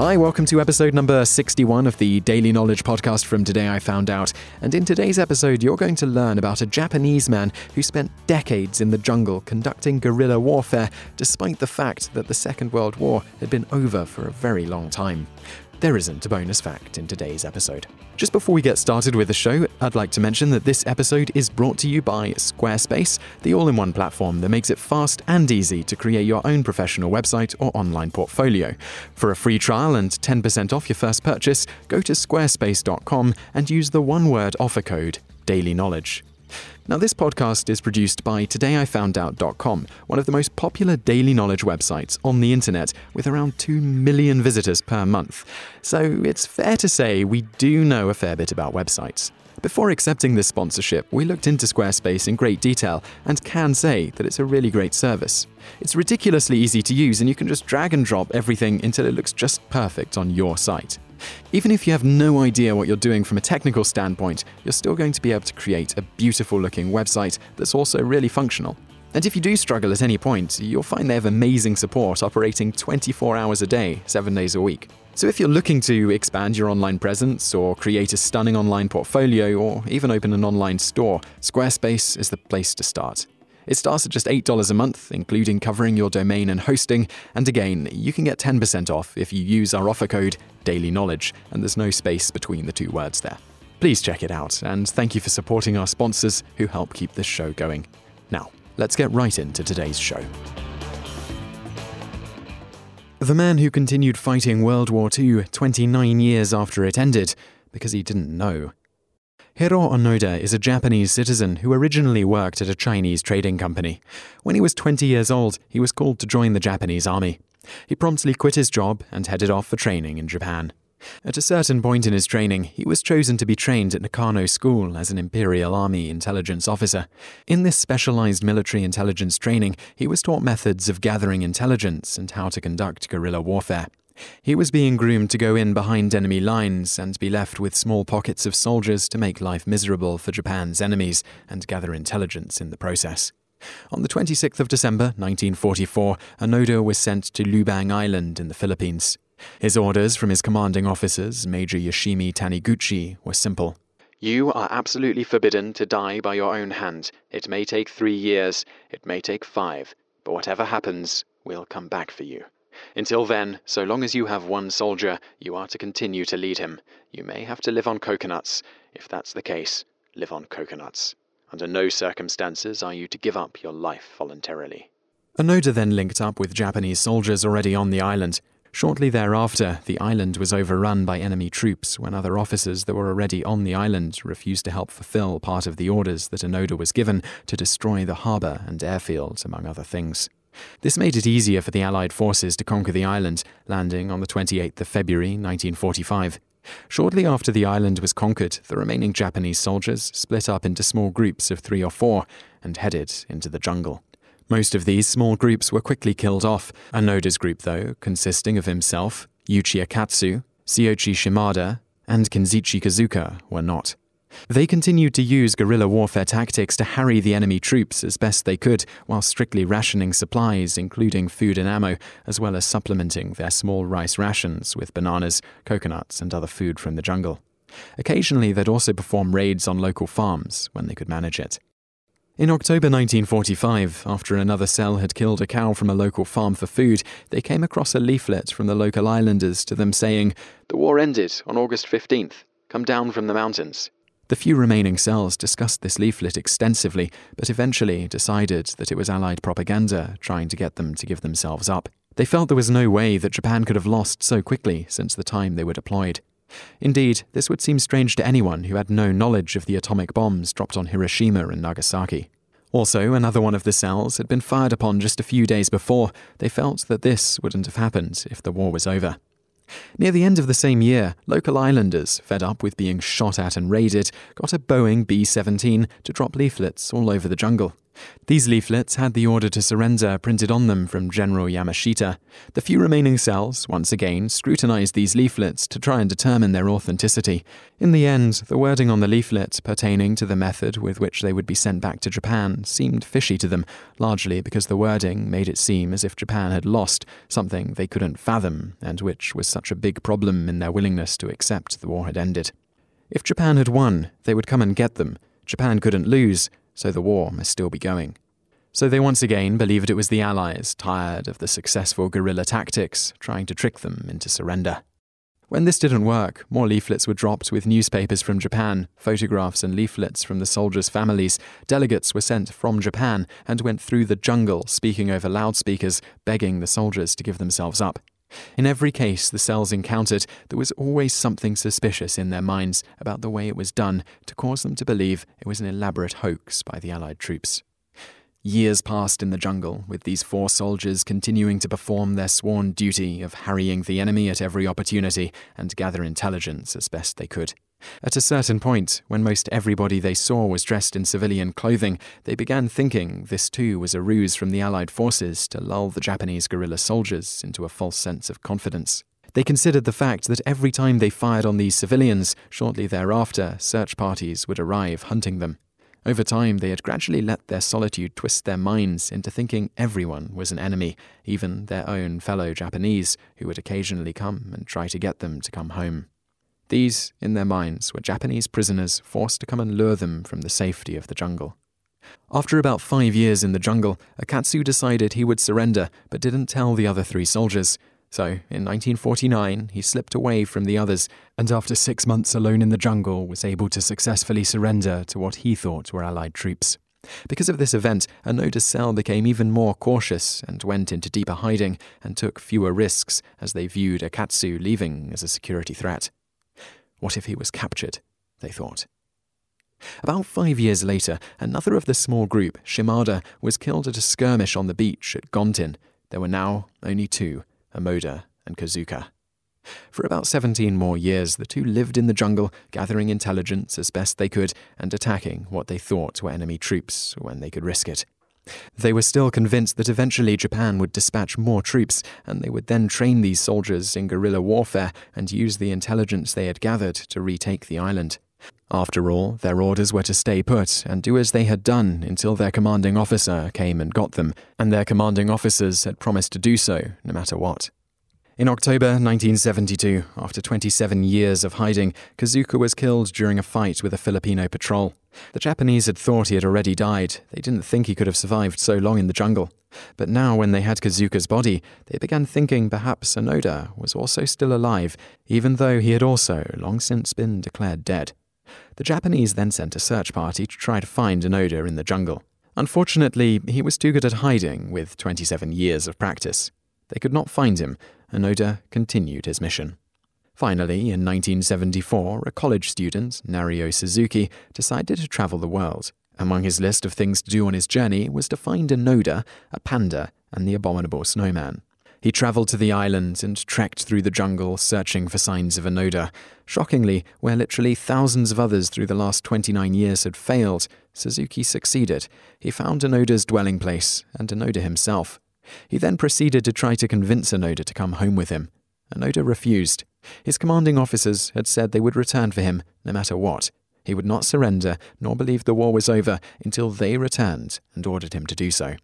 Hi, welcome to episode number 61 of the Daily Knowledge podcast from Today I Found Out. And in today's episode, you're going to learn about a Japanese man who spent decades in the jungle conducting guerrilla warfare, despite the fact that the Second World War had been over for a very long time there isn't a bonus fact in today's episode. Just before we get started with the show, I'd like to mention that this episode is brought to you by Squarespace, the all in one platform that makes it fast and easy to create your own professional website or online portfolio. For a free trial and 10% off your first purchase, go to squarespace.com and use the one word offer code Daily Knowledge. Now, this podcast is produced by TodayIFoundOut.com, one of the most popular daily knowledge websites on the internet, with around 2 million visitors per month. So it's fair to say we do know a fair bit about websites. Before accepting this sponsorship, we looked into Squarespace in great detail and can say that it's a really great service. It's ridiculously easy to use, and you can just drag and drop everything until it looks just perfect on your site. Even if you have no idea what you're doing from a technical standpoint, you're still going to be able to create a beautiful looking website that's also really functional. And if you do struggle at any point, you'll find they have amazing support operating 24 hours a day, 7 days a week. So if you're looking to expand your online presence or create a stunning online portfolio or even open an online store, Squarespace is the place to start. It starts at just $8 a month, including covering your domain and hosting. And again, you can get 10% off if you use our offer code Daily Knowledge, and there's no space between the two words there. Please check it out, and thank you for supporting our sponsors who help keep this show going. Now, let's get right into today's show. The man who continued fighting World War II 29 years after it ended because he didn't know. Hiro Onoda is a Japanese citizen who originally worked at a Chinese trading company. When he was 20 years old, he was called to join the Japanese army. He promptly quit his job and headed off for training in Japan. At a certain point in his training, he was chosen to be trained at Nakano School as an Imperial Army intelligence officer. In this specialized military intelligence training, he was taught methods of gathering intelligence and how to conduct guerrilla warfare. He was being groomed to go in behind enemy lines and be left with small pockets of soldiers to make life miserable for Japan's enemies and gather intelligence in the process. On the 26th of December 1944, Onoda was sent to Lubang Island in the Philippines. His orders from his commanding officers, Major Yoshimi Taniguchi, were simple. You are absolutely forbidden to die by your own hand. It may take three years, it may take five, but whatever happens, we'll come back for you. Until then, so long as you have one soldier, you are to continue to lead him. You may have to live on coconuts. If that's the case, live on coconuts. Under no circumstances are you to give up your life voluntarily. Onoda then linked up with Japanese soldiers already on the island. Shortly thereafter, the island was overrun by enemy troops when other officers that were already on the island refused to help fulfill part of the orders that Onoda was given to destroy the harbour and airfields, among other things. This made it easier for the Allied forces to conquer the island, landing on the 28th of February 1945. Shortly after the island was conquered, the remaining Japanese soldiers split up into small groups of three or four and headed into the jungle. Most of these small groups were quickly killed off. Onoda's group, though, consisting of himself, Yuichi Akatsu, Tsuyoshi Shimada, and Kenzichi Kazuka, were not. They continued to use guerrilla warfare tactics to harry the enemy troops as best they could, while strictly rationing supplies, including food and ammo, as well as supplementing their small rice rations with bananas, coconuts, and other food from the jungle. Occasionally, they'd also perform raids on local farms when they could manage it. In October 1945, after another cell had killed a cow from a local farm for food, they came across a leaflet from the local islanders to them saying, The war ended on August 15th. Come down from the mountains. The few remaining cells discussed this leaflet extensively, but eventually decided that it was Allied propaganda trying to get them to give themselves up. They felt there was no way that Japan could have lost so quickly since the time they were deployed. Indeed, this would seem strange to anyone who had no knowledge of the atomic bombs dropped on Hiroshima and Nagasaki. Also, another one of the cells had been fired upon just a few days before. They felt that this wouldn't have happened if the war was over. Near the end of the same year, local islanders, fed up with being shot at and raided, got a Boeing B 17 to drop leaflets all over the jungle. These leaflets had the order to surrender printed on them from General Yamashita. The few remaining cells, once again, scrutinized these leaflets to try and determine their authenticity. In the end, the wording on the leaflet pertaining to the method with which they would be sent back to Japan seemed fishy to them, largely because the wording made it seem as if Japan had lost, something they couldn't fathom, and which was such a big problem in their willingness to accept the war had ended. If Japan had won, they would come and get them. Japan couldn't lose, so the war must still be going. So they once again believed it was the Allies, tired of the successful guerrilla tactics, trying to trick them into surrender. When this didn't work, more leaflets were dropped with newspapers from Japan, photographs and leaflets from the soldiers' families. Delegates were sent from Japan and went through the jungle, speaking over loudspeakers, begging the soldiers to give themselves up. In every case the cells encountered, there was always something suspicious in their minds about the way it was done to cause them to believe it was an elaborate hoax by the Allied troops. Years passed in the jungle, with these four soldiers continuing to perform their sworn duty of harrying the enemy at every opportunity and gather intelligence as best they could. At a certain point, when most everybody they saw was dressed in civilian clothing, they began thinking this too was a ruse from the Allied forces to lull the Japanese guerrilla soldiers into a false sense of confidence. They considered the fact that every time they fired on these civilians, shortly thereafter, search parties would arrive hunting them. Over time, they had gradually let their solitude twist their minds into thinking everyone was an enemy, even their own fellow Japanese, who would occasionally come and try to get them to come home. These, in their minds, were Japanese prisoners forced to come and lure them from the safety of the jungle. After about five years in the jungle, Akatsu decided he would surrender, but didn't tell the other three soldiers. So, in 1949, he slipped away from the others, and after six months alone in the jungle, was able to successfully surrender to what he thought were Allied troops. Because of this event, Onoda's cell became even more cautious and went into deeper hiding and took fewer risks as they viewed Akatsu leaving as a security threat. What if he was captured? They thought. About five years later, another of the small group, Shimada, was killed at a skirmish on the beach at Gontin. There were now only two Onoda and Kazuka. For about 17 more years, the two lived in the jungle, gathering intelligence as best they could and attacking what they thought were enemy troops when they could risk it. They were still convinced that eventually Japan would dispatch more troops, and they would then train these soldiers in guerrilla warfare and use the intelligence they had gathered to retake the island. After all, their orders were to stay put and do as they had done until their commanding officer came and got them, and their commanding officers had promised to do so no matter what. In October 1972, after 27 years of hiding, Kazuka was killed during a fight with a Filipino patrol. The Japanese had thought he had already died. They didn't think he could have survived so long in the jungle. But now, when they had Kazuka's body, they began thinking perhaps Onoda was also still alive, even though he had also long since been declared dead. The Japanese then sent a search party to try to find Onoda in the jungle. Unfortunately, he was too good at hiding with 27 years of practice. They could not find him, Onoda continued his mission. Finally, in 1974, a college student, Norio Suzuki, decided to travel the world. Among his list of things to do on his journey was to find Onoda, a panda, and the abominable snowman. He travelled to the island and trekked through the jungle searching for signs of Onoda. Shockingly, where literally thousands of others through the last 29 years had failed, Suzuki succeeded. He found Onoda's dwelling place and Onoda himself. He then proceeded to try to convince Onoda to come home with him. Onoda refused. His commanding officers had said they would return for him, no matter what. He would not surrender, nor believe the war was over, until they returned and ordered him to do so.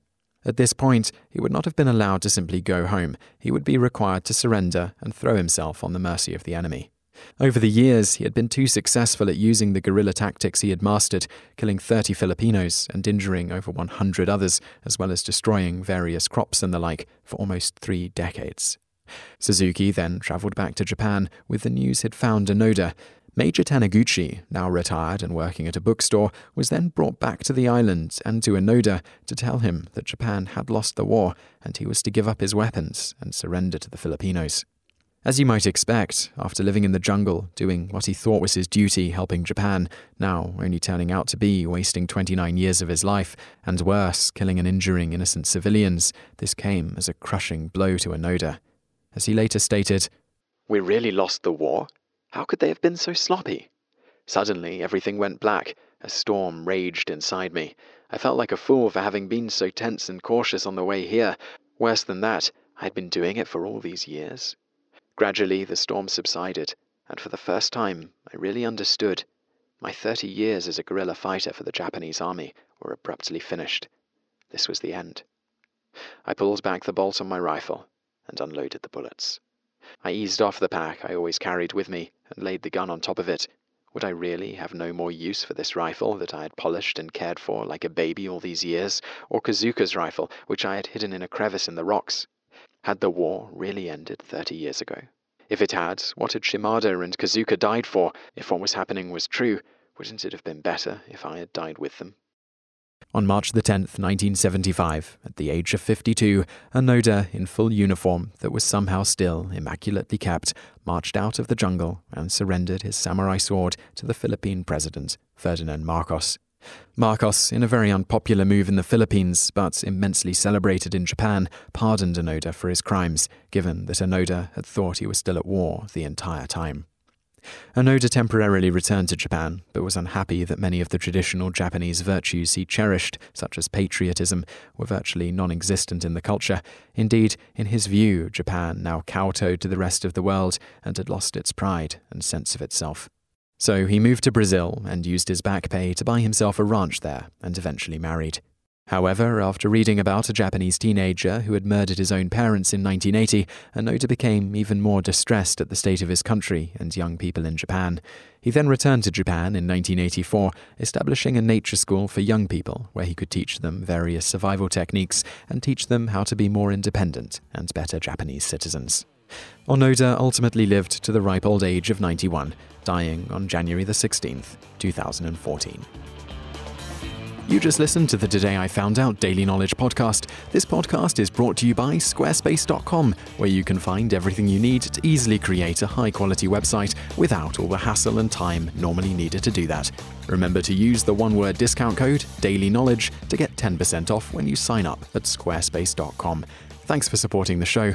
At this point, he would not have been allowed to simply go home. He would be required to surrender and throw himself on the mercy of the enemy. Over the years, he had been too successful at using the guerrilla tactics he had mastered, killing 30 Filipinos and injuring over 100 others, as well as destroying various crops and the like, for almost three decades. Suzuki then travelled back to Japan with the news he'd found Onoda, Major Taniguchi, now retired and working at a bookstore, was then brought back to the island and to Onoda to tell him that Japan had lost the war and he was to give up his weapons and surrender to the Filipinos. As you might expect, after living in the jungle, doing what he thought was his duty helping Japan, now only turning out to be wasting 29 years of his life, and worse, killing and injuring innocent civilians, this came as a crushing blow to Onoda. As he later stated, We really lost the war? How could they have been so sloppy? Suddenly, everything went black. A storm raged inside me. I felt like a fool for having been so tense and cautious on the way here. Worse than that, I had been doing it for all these years. Gradually, the storm subsided, and for the first time, I really understood. My 30 years as a guerrilla fighter for the Japanese army were abruptly finished. This was the end. I pulled back the bolt on my rifle and unloaded the bullets. I eased off the pack I always carried with me and laid the gun on top of it. Would I really have no more use for this rifle that I had polished and cared for like a baby all these years, or Kazuka's rifle, which I had hidden in a crevice in the rocks? Had the war really ended 30 years ago? If it had, what had Shimada and Kazuka died for? If what was happening was true, wouldn't it have been better if I had died with them? On March the 10th, 1975, at the age of 52, Onoda, in full uniform that was somehow still immaculately kept, marched out of the jungle and surrendered his samurai sword to the Philippine president, Ferdinand Marcos. Marcos, in a very unpopular move in the Philippines, but immensely celebrated in Japan, pardoned Onoda for his crimes, given that Onoda had thought he was still at war the entire time. Onoda temporarily returned to Japan, but was unhappy that many of the traditional Japanese virtues he cherished, such as patriotism, were virtually non existent in the culture. Indeed, in his view, Japan now kowtowed to the rest of the world and had lost its pride and sense of itself. So he moved to Brazil and used his back pay to buy himself a ranch there and eventually married. However, after reading about a Japanese teenager who had murdered his own parents in 1980, Onoda became even more distressed at the state of his country and young people in Japan. He then returned to Japan in 1984, establishing a nature school for young people where he could teach them various survival techniques and teach them how to be more independent and better Japanese citizens. Onoda ultimately lived to the ripe old age of 91, dying on January the 16th, 2014. You just listened to the Today I Found Out Daily Knowledge podcast. This podcast is brought to you by Squarespace.com, where you can find everything you need to easily create a high quality website without all the hassle and time normally needed to do that. Remember to use the one word discount code Daily Knowledge to get 10% off when you sign up at Squarespace.com. Thanks for supporting the show,